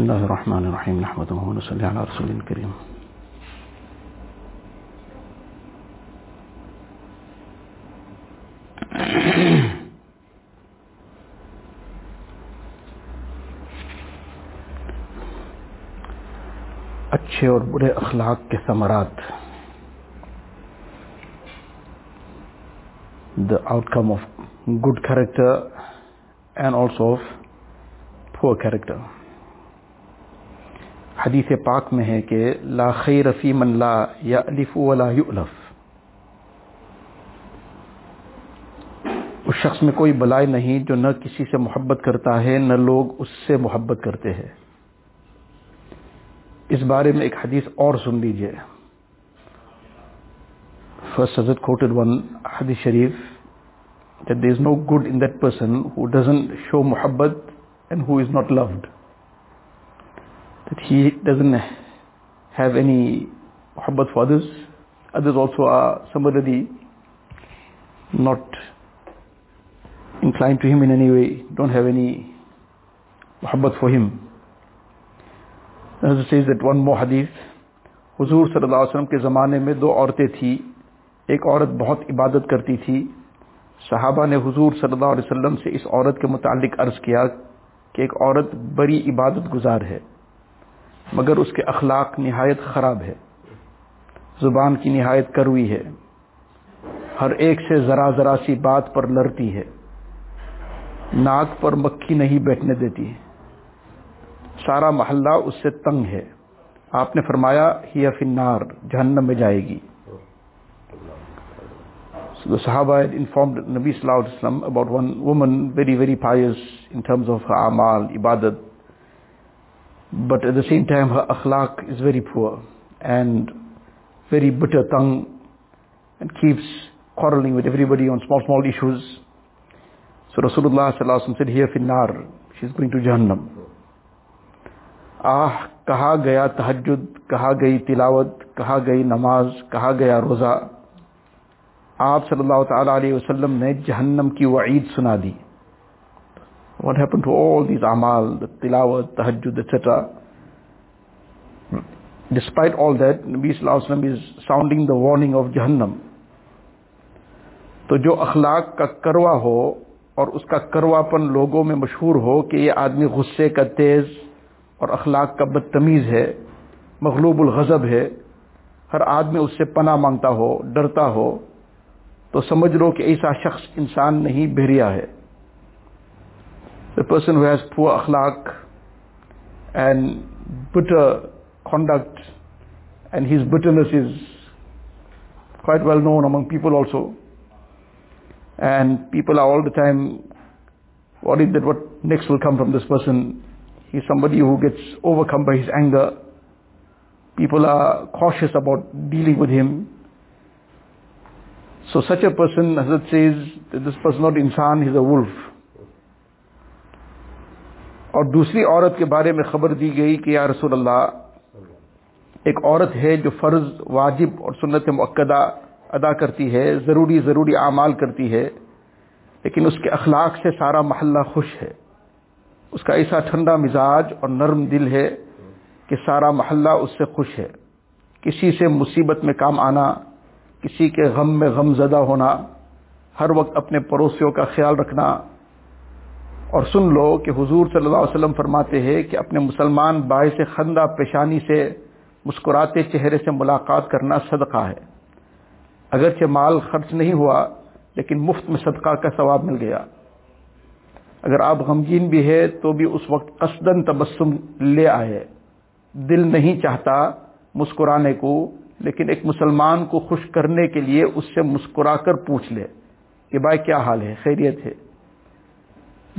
اللہ الرحمن الرحیم نحمد صلی علی رسول کریم اچھے اور برے اخلاق کے ثمرات. The outcome of good character and also of poor character حدیث پاک میں ہے کہ لا خیر فی من لا یا الف ولا یؤلف۔ اس شخص میں کوئی بلائی نہیں جو نہ کسی سے محبت کرتا ہے، نہ لوگ اس سے محبت کرتے ہیں۔ اس بارے میں ایک حدیث اور سن لیجیے۔ فرسٹ حضرت کوٹڈ ون حدیث شریف that there is no good in that person who doesn't show محبت and who is not loved that he doesn't have any muhabbat for others. Others also are somebody not inclined to him in any way, don't have any muhabbat for him. And it says that one more hadith, حضور صلی اللہ علیہ وسلم کے زمانے میں دو عورتیں تھیں ایک عورت بہت عبادت کرتی تھی صحابہ نے حضور صلی اللہ علیہ وسلم سے اس عورت کے متعلق عرض کیا کہ ایک عورت بڑی عبادت گزار ہے مگر اس کے اخلاق نہایت خراب ہے۔ زبان کی نہایت کروی ہے۔ ہر ایک سے ذرا ذرا سی بات پر لڑتی ہے۔ ناک پر مکھی نہیں بیٹھنے دیتی۔ سارا محلہ اس سے تنگ ہے۔ آپ نے فرمایا ہی فنار جہنم میں جائے گی۔ So the نبی had informed Nabi Sallallahu Alaihi Wasallam about one very very, very pious in terms of But at the same time, her akhlaq is very poor and very bitter tongue and keeps quarreling with everybody on small, small issues. So Rasulullah Sallallahu Alaihi Wasallam said, here finnar, she's going to Jahannam. आह कहा गया तहज्जुद कहा गई तिलावत कहा गई नमाज कहा गया रोज़ा आप सल्लल्लाहु ताला अलैहि वसल्लम ने जहन्नम की वईद सुना दी What happened to all these amal, the tilawat, the hajjud, etc. Despite all that, Nabi Sallallahu Alaihi Wasallam is sounding the warning of Jahannam. تو جو اخلاق کا کروا ہو اور اس کا کرواپن لوگوں میں مشہور ہو کہ یہ آدمی غصے کا تیز اور اخلاق کا بدتمیز ہے مغلوب الغضب ہے ہر آدمی اس سے پناہ مانگتا ہو ڈرتا ہو تو سمجھ لو کہ ایسا شخص انسان نہیں بحریہ ہے The person who has poor akhlaq and bitter conduct and his bitterness is quite well known among people also. And people are all the time worried that what next will come from this person. He's somebody who gets overcome by his anger. People are cautious about dealing with him. So such a person, Hazrat says, that this person not insan, he's a wolf. اور دوسری عورت کے بارے میں خبر دی گئی کہ یا رسول اللہ، ایک عورت ہے جو فرض، واجب اور سنت مقدہ ادا کرتی ہے، ضروری ضروری اعمال کرتی ہے، لیکن اس کے اخلاق سے سارا محلہ خوش ہے۔ اس کا ایسا ٹھنڈا مزاج اور نرم دل ہے کہ سارا محلہ اس سے خوش ہے۔ کسی سے مصیبت میں کام آنا، کسی کے غم میں غم زدہ ہونا، ہر وقت اپنے پڑوسیوں کا خیال رکھنا اور سن لو کہ حضور صلی اللہ علیہ وسلم فرماتے ہیں کہ اپنے مسلمان باعث خندہ پیشانی سے مسکراتے چہرے سے ملاقات کرنا صدقہ ہے۔ اگرچہ مال خرچ نہیں ہوا، لیکن مفت میں صدقہ کا ثواب مل گیا۔ اگر آپ غمگین بھی ہے تو بھی اس وقت قصدن تبسم لے آئے۔ دل نہیں چاہتا مسکرانے کو، لیکن ایک مسلمان کو خوش کرنے کے لیے اس سے مسکرا کر پوچھ لے کہ بھائی کیا حال ہے؟ خیریت ہے۔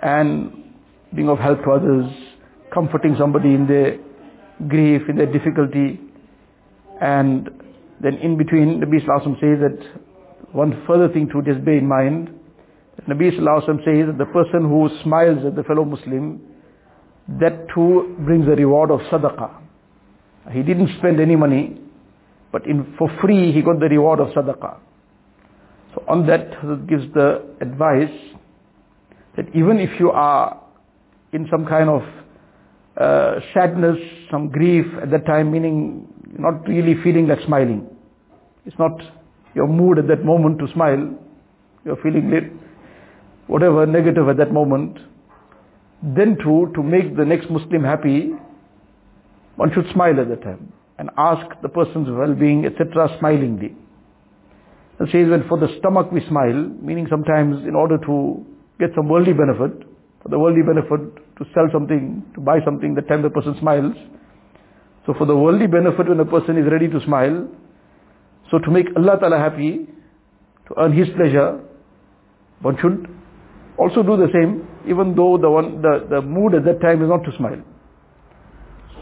and being of help to others, comforting somebody in their grief, in their difficulty. And then in between, Nabi Sallallahu says that one further thing to just bear in mind, Nabi Sallallahu says that the person who smiles at the fellow Muslim, that too brings a reward of sadaqah. He didn't spend any money, but in, for free he got the reward of sadaqah. So on that, Hazrat gives the advice that even if you are in some kind of uh, sadness, some grief at that time, meaning not really feeling like smiling. It's not your mood at that moment to smile. You're feeling lit, whatever negative at that moment. Then too, to make the next Muslim happy, one should smile at that time and ask the person's well-being, etc., smilingly. It says when for the stomach we smile, meaning sometimes in order to get some worldly benefit, for the worldly benefit to sell something, to buy something, that time the person smiles. So for the worldly benefit when a person is ready to smile, so to make Allah Ta'ala happy, to earn His pleasure, one should also do the same, even though the one, the, the mood at that time is not to smile.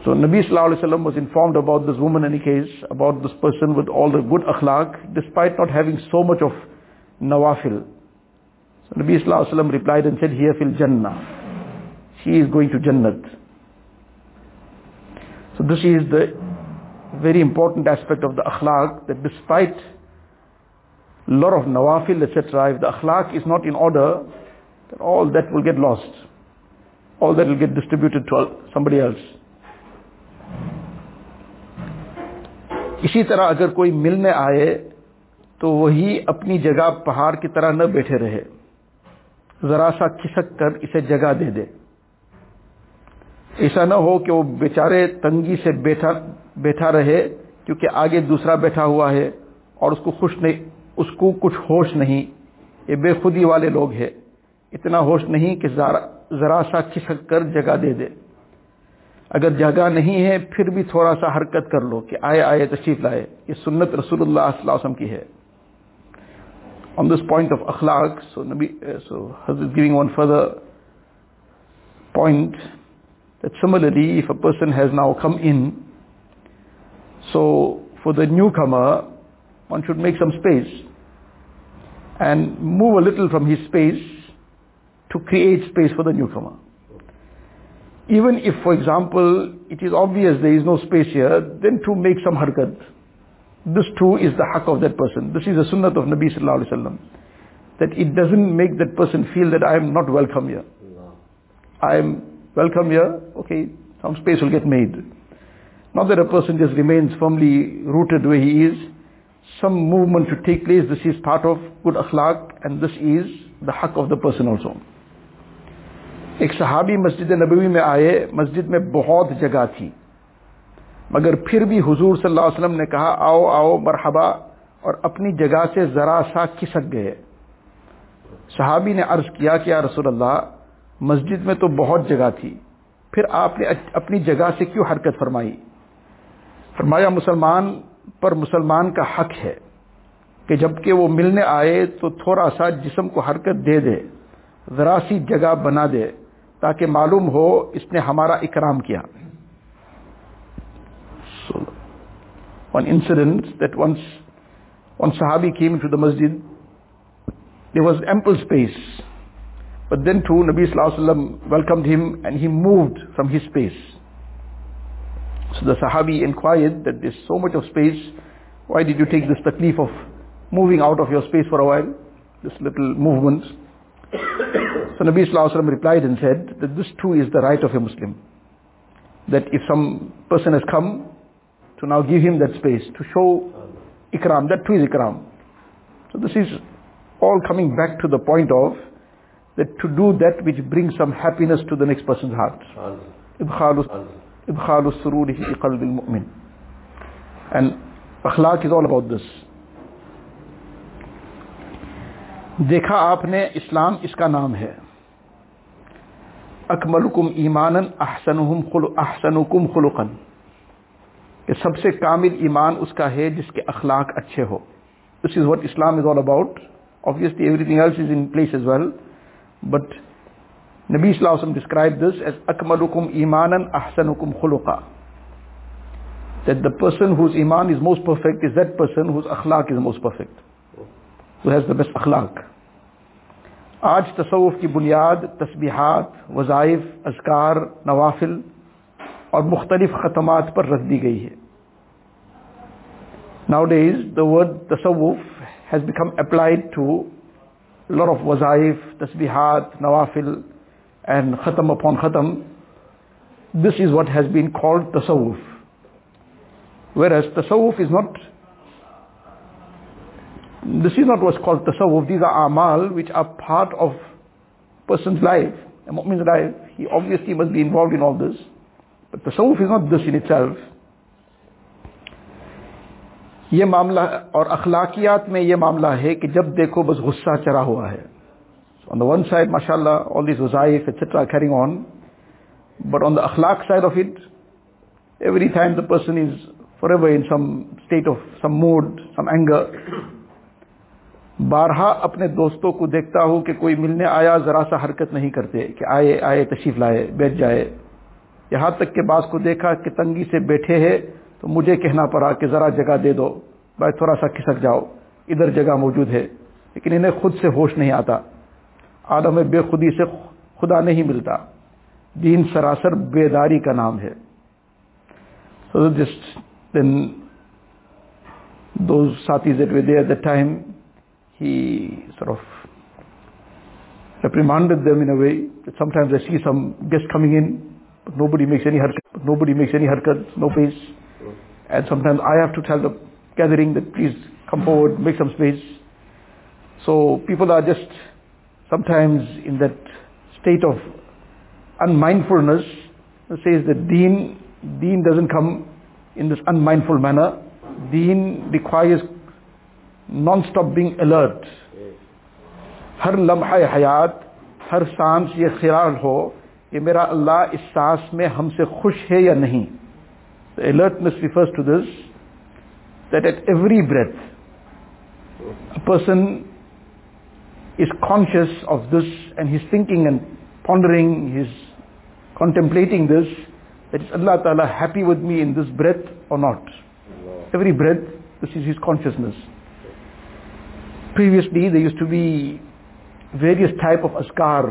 So Nabi Sallallahu Alaihi Wasallam was informed about this woman in any case, about this person with all the good akhlaq, despite not having so much of nawafil. So Nabi Sallallahu Alaihi Wasallam replied and said, Here fil Jannah. She is going to Jannat. So this is the very important aspect of the akhlaq that despite a lot of nawafil etc if the akhlaq is not in order then all that will get lost all that will get distributed to somebody else اسی طرح اگر کوئی ملنے آئے تو وہی اپنی جگہ پہاڑ کی طرح نہ بیٹھے رہے ذرا سا کھسک کر اسے جگہ دے دے۔ ایسا نہ ہو کہ وہ بیچارے تنگی سے بیٹھا بیٹھا رہے، کیونکہ آگے دوسرا بیٹھا ہوا ہے اور اس کو خوش نہیں، اس کو کچھ ہوش نہیں۔ یہ بے خودی والے لوگ ہیں۔ اتنا ہوش نہیں کہ ذرا سا کھسک کر جگہ دے دے۔ اگر جگہ نہیں ہے، پھر بھی تھوڑا سا حرکت کر لو کہ آئے آئے تشریف لائے۔ یہ سنت رسول اللہ صلی اللہ علیہ وسلم کی ہے۔ On this point of akhlaq, so Nabi, uh, so Hazrat is giving one further point that similarly, if a person has now come in, so for the newcomer, one should make some space and move a little from his space to create space for the newcomer. Even if, for example, it is obvious there is no space here, then to make some harkat. This too is the haqq of that person. This is the sunnah of Nabi sallallahu alaihi wasallam. That it doesn't make that person feel that I am not welcome here. I am welcome here, okay, some space will get made. Not that a person just remains firmly rooted where he is. Some movement should take place. This is part of good akhlaq and this is the haqq of the person also. ایک صحابی Masjid Nabawi mein aaye, masjid mein بہت jagah thi. مگر پھر بھی حضور صلی اللہ علیہ وسلم نے کہا، آؤ آؤ، مرحبا، اور اپنی جگہ سے ذرا سا کھسک گئے۔ صحابی نے عرض کیا کہ یا رسول اللہ، مسجد میں تو بہت جگہ تھی، پھر آپ نے اپنی جگہ سے کیوں حرکت فرمائی؟ فرمایا، مسلمان پر مسلمان کا حق ہے کہ جبکہ وہ ملنے آئے تو تھوڑا سا جسم کو حرکت دے دے، ذرا سی جگہ بنا دے، تاکہ معلوم ہو اس نے ہمارا اکرام کیا۔ So, one incident that once one sahabi came into the masjid. There was ample space. But then too Nabi Sallallahu Alaihi Wasallam welcomed him and he moved from his space. So the sahabi inquired that there's so much of space why did you take this taklif of moving out of your space for a while? This little movement. So Nabi Sallallahu Alaihi Wasallam replied and said that this too is the right of a Muslim. That if some person has come to now give him that space, to show ikram, that too is ikram. So this is all coming back to the point of that to do that which brings some happiness to the next person's heart. إدخال السرور في قلب المؤمن and akhlaq is all about this. देखा आपने इस्लाम इसका नाम है। अकमलकुम ईमानन अहसनुकुम अहसनुकुम खुलुकन। کہ سب سے کامل ایمان اس کا ہے جس کے اخلاق اچھے ہو this is what Islam is all about obviously everything else is in place is well but نبی صلی اللہ علیہ وسلم ڈسکرائب دس ایز اکمل حکم ایمان احسن حکم خلوقا دیٹ دا پرسن ہوز ایمان is most perfect is that person whose اخلاق is most perfect who has the best akhlaq. آج تصوف کی بنیاد تسبیحات، وظائف، اذکار، نوافل और मुख्तलिफ ख़तमात पर रख दी गई है नाउ डेज द वर्ड तसवुफ has become applied to lot of wazaif, tasbihat, nawafil, and khatam upon khatam. This is what has been called tasawwuf. Whereas tasawwuf is not, this is not what's called tasawwuf. These are amal which are part of person's life. A mu'min's life. He obviously must be involved in all this. But tasawuf is not this in itself. یہ معاملہ اور اخلاقیات میں یہ معاملہ ہے کہ جب دیکھو بس غصہ چرا ہوا ہے. آن دا ون سائڈ ماشاء اللہ آل دیز وظائف et cetera carrying on but on the اخلاق side of it every time the person is for ever in some state of some mood some anger بارہا اپنے دوستوں کو دیکھتا ہوں کہ کوئی ملنے آیا، ذرا سا حرکت نہیں کرتے کہ آئے آئے، تشریف لائے، بیٹھ جائے۔ یہاں تک کہ بعض کو دیکھا کہ تنگی سے بیٹھے ہے تو مجھے کہنا پڑا کہ ذرا جگہ دے دو بھائی تھوڑا سا کھسک جاؤ ادھر جگہ موجود ہے، لیکن انہیں خود سے ہوش نہیں آتا۔ آدم بے خودی سے خدا نہیں ملتا۔ دین سراسر بیداری کا نام ہے۔ So just then those but nobody makes any harkat nobody makes any harkat no face and sometimes I have to tell the gathering that please come forward, make some space. So people are just sometimes in that state of unmindfulness. It says that deen, deen doesn't come in this unmindful manner. Deen requires non-stop being alert. हर लम्हा हयात हर सांस ये ख्याल हो کہ میرا اللہ اس سانس میں ہم سے خوش ہے یا نہیں؟ الٹنیس refers to this that at every breath person is conscious of this and he's thinking and pondering contemplating this that is اللہ تعالیٰ happy with me in this breath or not every breath this is his consciousness previously they used to be various type of اسکار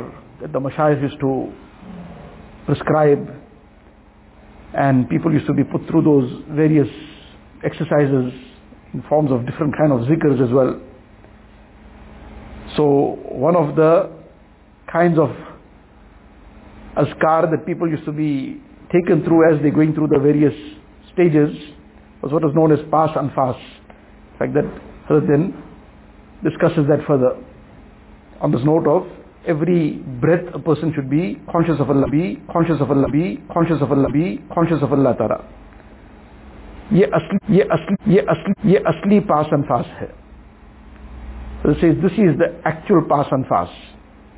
the مشاعر used to prescribe and people used to be put through those various exercises in forms of different kind of zikrs as well. So one of the kinds of askar that people used to be taken through as they're going through the various stages was what is known as pass and fast. In fact that Hazrat then discusses that further on this note of every breath a person should be conscious of Allah, be conscious of Allah, be conscious of Allah, be conscious of Allah تعالیٰ یہ اصلی یہ اصلی یہ اصلی یہ اصلی پاس انفاس ہے دس از دا ایکچوئل پاس انفاس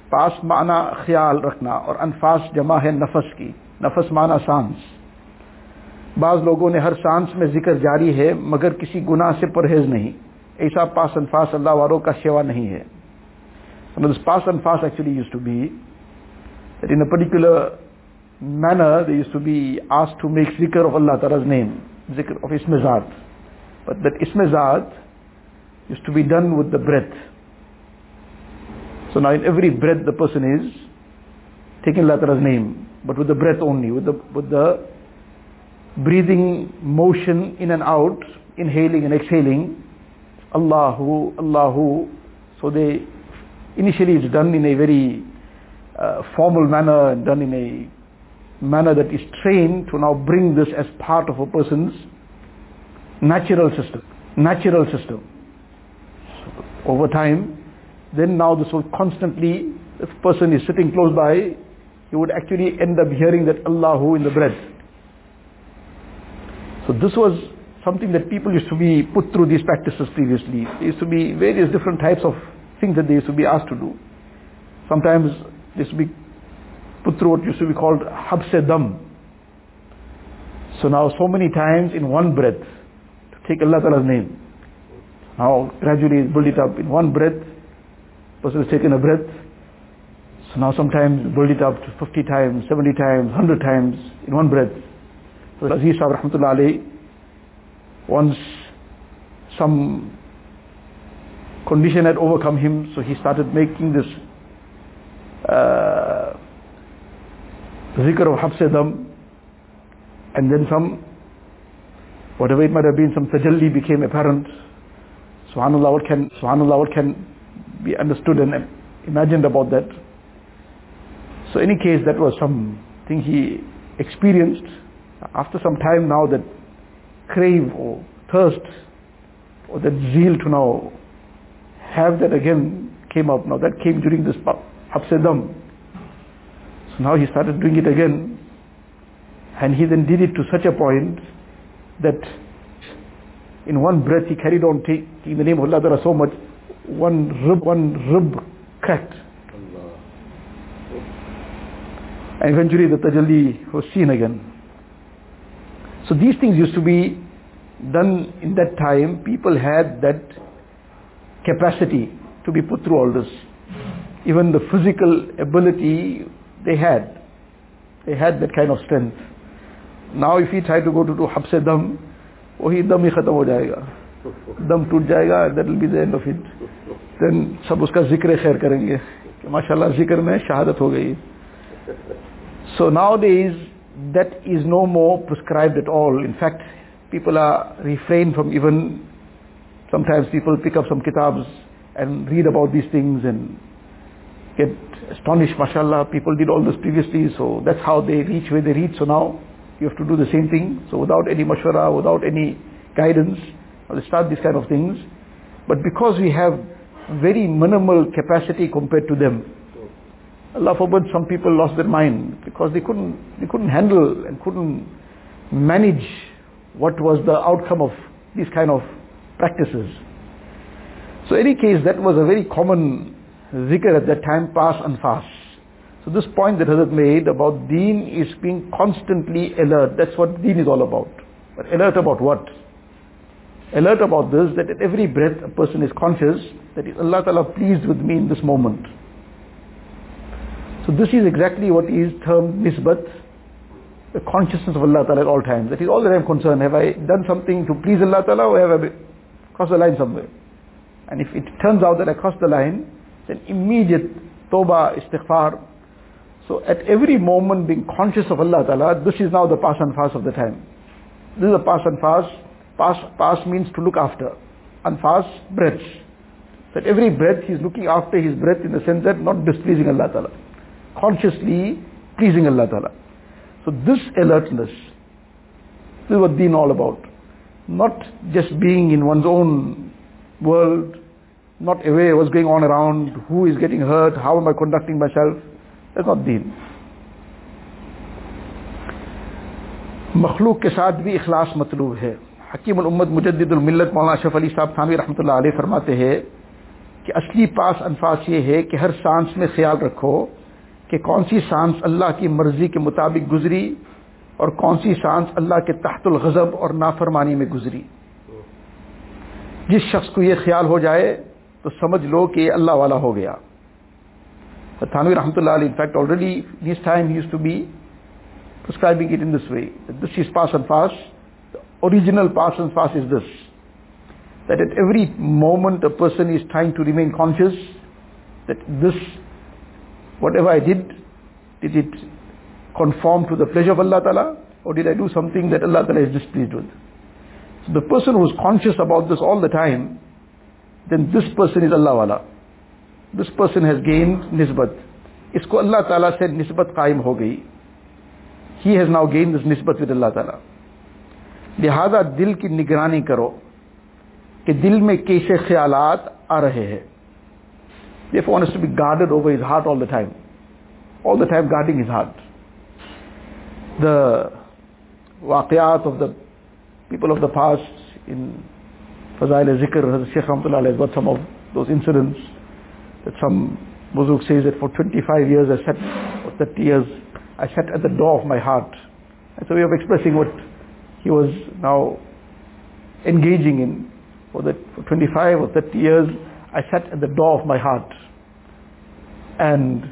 پاس معنی خیال رکھنا اور انفاس جمع ہے نفس کی نفس مانا سانس بعض لوگوں نے ہر سانس میں ذکر جاری ہے مگر کسی گناہ سے پرہیز نہیں ایسا پاس انفاس اللہ والوں کا شیوا نہیں ہے You know, this past and fast actually used to be that in a particular manner they used to be asked to make zikr of Allah Ta'ala's name, zikr of Ismazat. But that Ismazat used to be done with the breath. So now in every breath the person is taking Allah Ta'ala's name, but with the breath only, with the, with the breathing motion in and out, inhaling and exhaling, Allahu, Allahu. So they Initially it's done in a very uh, formal manner, and done in a manner that is trained to now bring this as part of a person's natural system. Natural system. So over time, then now this will constantly, if a person is sitting close by, he would actually end up hearing that Allahu in the breath. So this was something that people used to be put through these practices previously. There used to be various different types of things that they used to be asked to do. Sometimes they used to be put through what used to be called habse dam. So now so many times in one breath to take Allah Ta'ala's name. Now gradually build it up in one breath. Person has taken a breath. So now sometimes build it up to 50 times, 70 times, 100 times in one breath. So Aziz Sahib Rahmatullah Ali, once some condition had overcome him, so he started making this uh, zikr of Habsedam, and then some, whatever it might have been, some tajalli became apparent. Subhanallah, what can, subhanallah, what can be understood and imagined about that? So any case, that was something he experienced. After some time now, that crave or thirst or that zeal to now have that again came up. Now that came during this Habsedam. So now he started doing it again. And he then did it to such a point that in one breath he carried on taking the name of Allah there are so much, one rib, one rib cracked. And eventually the tajalli was seen again. So these things used to be done in that time. People had that capacity to be put through all this. Even the physical ability they had, they had that kind of strength. Now if he try to go to habse dam, وہی دم ہی ختم ہو جائے گا دم ٹوٹ جائے گا دین سب اس کا ذکر خیر کریں گے کہ ماشاء اللہ ذکر میں شہادت ہو گئی so now this that is no more prescribed at all in fact people are refrain from even sometimes people pick up some kitabs and read about these things and get astonished, mashallah, people did all this previously, so that's how they reach where they reach. So now you have to do the same thing. So without any mashwara, without any guidance, they start these kind of things. But because we have very minimal capacity compared to them, Allah forbid some people lost their mind because they couldn't, they couldn't handle and couldn't manage what was the outcome of these kind of practices. So any case, that was a very common zikr at that time, pass and fast. So this point that Hazrat made about deen is being constantly alert. That's what deen is all about. But alert about what? Alert about this, that at every breath a person is conscious that is Allah Ta'ala pleased with me in this moment. So this is exactly what is termed nisbat, the consciousness of Allah Ta'ala at all times. That is all that I am concerned. Have I done something to please Allah Ta'ala or have I crossed the line somewhere? And if it turns out that I crossed the line, then immediate tawbah, istighfar. So at every moment being conscious of Allah Ta'ala, this is now the pass and fast of the time. This is the pass and fast. Pass, pass means to look after. And fast, breaths. That every breath he is looking after his breath in the sense that not displeasing Allah Ta'ala consciously pleasing Allah Ta'ala. So this alertness, this is what deen all about. not just being in one's own world, not aware of what's going on around, who is getting hurt, how am I conducting myself. That's not deen. مخلوق کے ساتھ بھی اخلاص مطلوب ہے حکیم الامت مجدد الملت مولانا شف علی صاحب تھامی رحمۃ اللہ علیہ فرماتے ہیں کہ اصلی پاس انفاس یہ ہے کہ ہر سانس میں خیال رکھو کہ کون سی سانس اللہ کی مرضی کے مطابق گزری اور کون سی سانس اللہ کے تحت الغضب اور نافرمانی میں گزری؟ جس شخص کو یہ خیال ہو جائے تو سمجھ لو کہ اللہ والا ہو گیا۔ تھانوی رحمۃ اللہ علیہ in fact already this time used to prescribe this way this is pass and pass or conform to the pleasure of Allah Ta'ala? Or did I do something that Allah Ta'ala is displeased with? So the person who is conscious about this all the time, then this person is Allah Wala. This person has gained nisbat. Isko Allah Ta'ala said nisbat qaim ho gayi. He has now gained this nisbat with Allah Ta'ala. لہذا دل کی نگرانی کرو کہ دل میں کیسے خیالات آ رہے ہیں دیف wants to be guard over his heart all the time all the time guarding his heart The waqiyat of the people of the past in Fazail Zikr, Sheikh Rahmatullah has got some of those incidents that some Muzuk says that for 25 years I sat, or 30 years, I sat at the door of my heart. That's a way of expressing what he was now engaging in. For, the, for 25 or 30 years, I sat at the door of my heart. And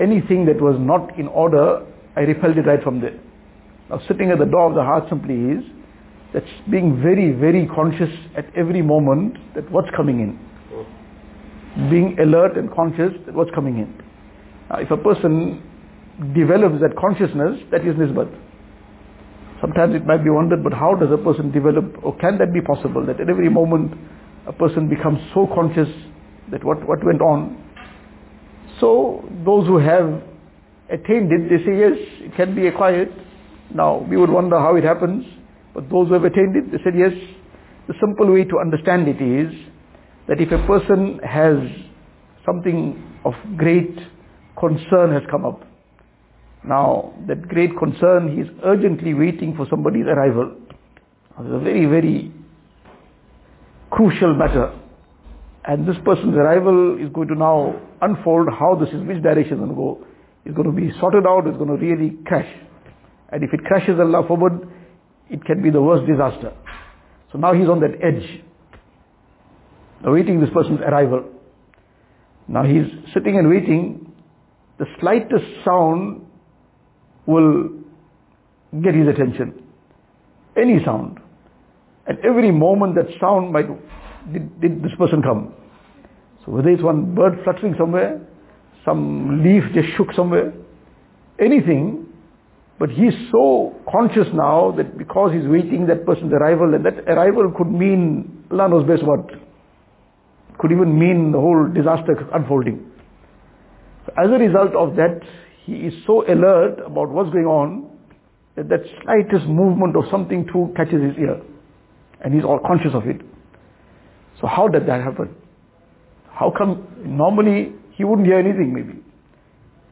anything that was not in order, I repelled it right from there. Now sitting at the door of the heart simply is that's being very, very conscious at every moment that what's coming in. Being alert and conscious that what's coming in. Now if a person develops that consciousness, that is nisbat. Sometimes it might be wondered, but how does a person develop, or can that be possible, that at every moment a person becomes so conscious that what, what went on. So those who have attained it, they say yes, it can be acquired. Now we would wonder how it happens, but those who have attained it, they said yes. The simple way to understand it is that if a person has something of great concern has come up, now that great concern, he is urgently waiting for somebody's arrival. It's a very, very crucial matter. And this person's arrival is going to now unfold how this is, which direction is going to go. It's going to be sorted out, it's going to really crash. And if it crashes, Allah forbid, it can be the worst disaster. So now he's on that edge, awaiting this person's arrival. Now he's sitting and waiting. The slightest sound will get his attention. Any sound. At every moment that sound might, did, did this person come? So whether it's one bird fluttering somewhere, some leaf just shook somewhere, anything, but he's so conscious now that because he's waiting that person's arrival, and that arrival could mean, Allah knows best what, could even mean the whole disaster unfolding. As a result of that, he is so alert about what's going on that that slightest movement of something too catches his ear. And he's all conscious of it. So how did that happen? How come normally he wouldn't hear anything maybe?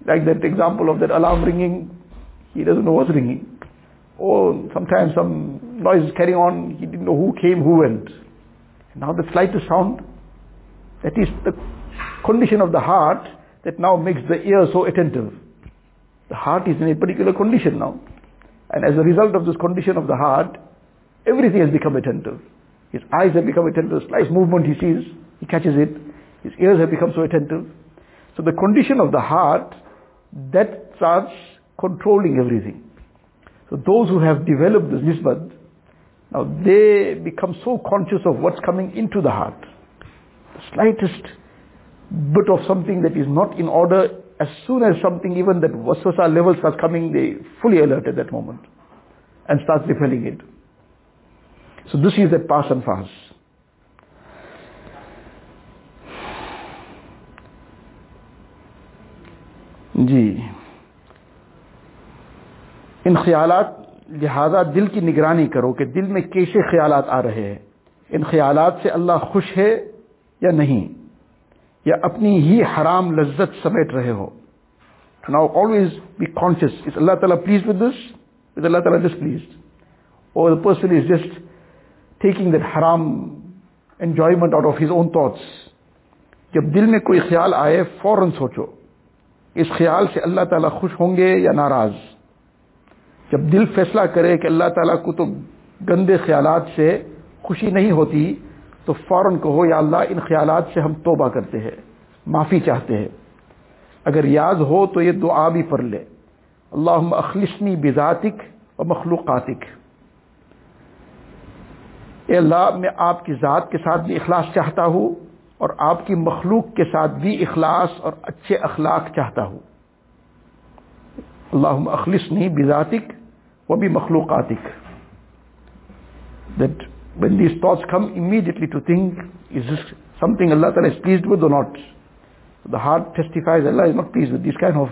Like that example of that alarm ringing, he doesn't know what's ringing. Or sometimes some noise is carrying on, he didn't know who came, who went. And Now the slightest sound, that is the condition of the heart that now makes the ear so attentive. The heart is in a particular condition now. And as a result of this condition of the heart, everything has become attentive. His eyes have become attentive. Slight movement he sees, he catches it. His ears have become so attentive. So the condition of the heart, that starts controlling everything. So those who have developed this nisbat, now they become so conscious of what's coming into the heart. The slightest bit of something that is not in order, as soon as something even that waswasa level starts coming, they fully alert at that moment and starts repelling it. So this is that pass and fast. جی۔ ان خیالات، لہذا دل کی نگرانی کرو کہ دل میں کیسے خیالات آ رہے ہیں۔ ان خیالات سے اللہ خوش ہے یا نہیں؟ یا اپنی ہی حرام لذت سمیٹ رہے ہو؟ Now always be conscious is اللہ تعالیٰ پلیز ود دس از اللہ تعالیٰ just please or the person is just taking that حرام enjoyment out of his own thoughts جب دل میں کوئی خیال آئے، فوراً سوچو۔ اس خیال سے اللہ تعالیٰ خوش ہوں گے یا ناراض؟ جب دل فیصلہ کرے کہ اللہ تعالیٰ کو تو گندے خیالات سے خوشی نہیں ہوتی، تو فوراً کہو، یا اللہ، ان خیالات سے ہم توبہ کرتے ہیں، معافی چاہتے ہیں۔ اگر یاد ہو تو یہ دعا بھی پڑھ لے۔ اللہ اخلصنی بذاتک اور مخلوقاتک۔ اے اللہ، میں آپ کی ذات کے ساتھ بھی اخلاص چاہتا ہوں۔ اور آپ کی مخلوق کے ساتھ بھی اخلاص اور اچھے اخلاق چاہتا ہوں۔ اللہ اخلص نہیں بذاتک وہ بھی مخلوقاتک that when these thoughts come immediately to think is some thing اللہ تعالیٰ is pleased with not the heart testifies Allah is not please with this kind of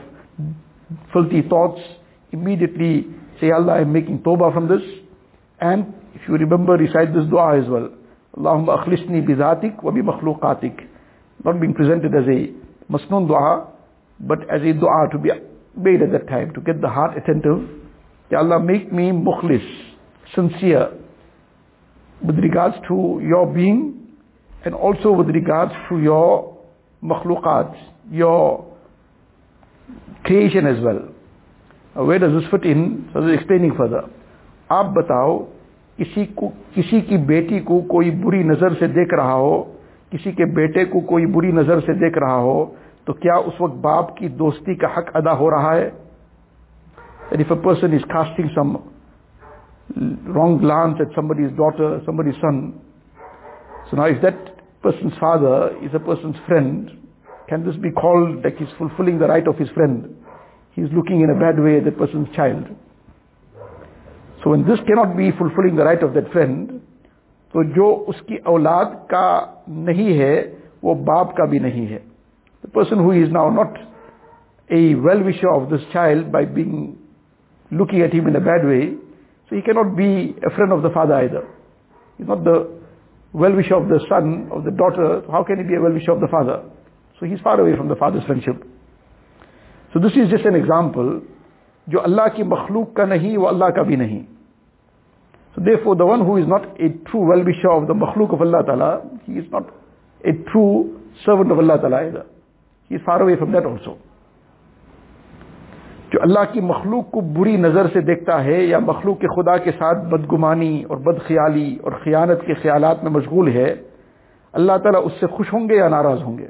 filthy thoughts immediately say Allah I am making tawbah from this. And if you remember recite this dua as well Allahumma akhlisni bizatik wa bi makhluqatik. Not being presented as a masnoon dua, but as a dua to be made at that time, to get the heart attentive. Ya Allah, make me mukhlis, sincere, with regards to your being, and also with regards to your makhluqat, your creation as well. Where does this fit in? So explaining further. Aap batao, کسی کو کسی کی بیٹی کو کوئی بری نظر سے دیکھ رہا ہو، کسی کے بیٹے کو کوئی بری نظر سے دیکھ رہا ہو، تو کیا اس وقت باپ کی دوستی کا حق ادا ہو رہا ہے؟ If a person is casting some wrong glance at somebody is daughter somebody son so no is that somebody father is a person friend can this be call that is fulfilling the right of his friend he is looking in a bad way the person child so one this cannot be fulfilling the right of that friend تو جو اس کی اولاد کا نہیں ہے، وہ باپ کا بھی نہیں ہے۔ The person who is now not a well wish of this child by being looking at him in bad way so he not be a friend of the father either is not the well wish of the son of the daughter how can be a well wish of the father so he is far away from the father friendship so this is just an example جو اللہ کی مخلوق کا نہیں، وہ اللہ کا بھی نہیں۔ So therefore the one who is not a true well-wisher of the makhluk of Allah Ta'ala, he is not a true servant of Allah Ta'ala either. He is far away from that also. جو اللہ کی مخلوق کو بری نظر سے دیکھتا ہے یا مخلوق کے خدا کے ساتھ بدگمانی اور بد خیالی اور خیانت کے خیالات میں مشغول ہے اللہ تعالیٰ اس سے خوش ہوں گے یا ناراض ہوں گے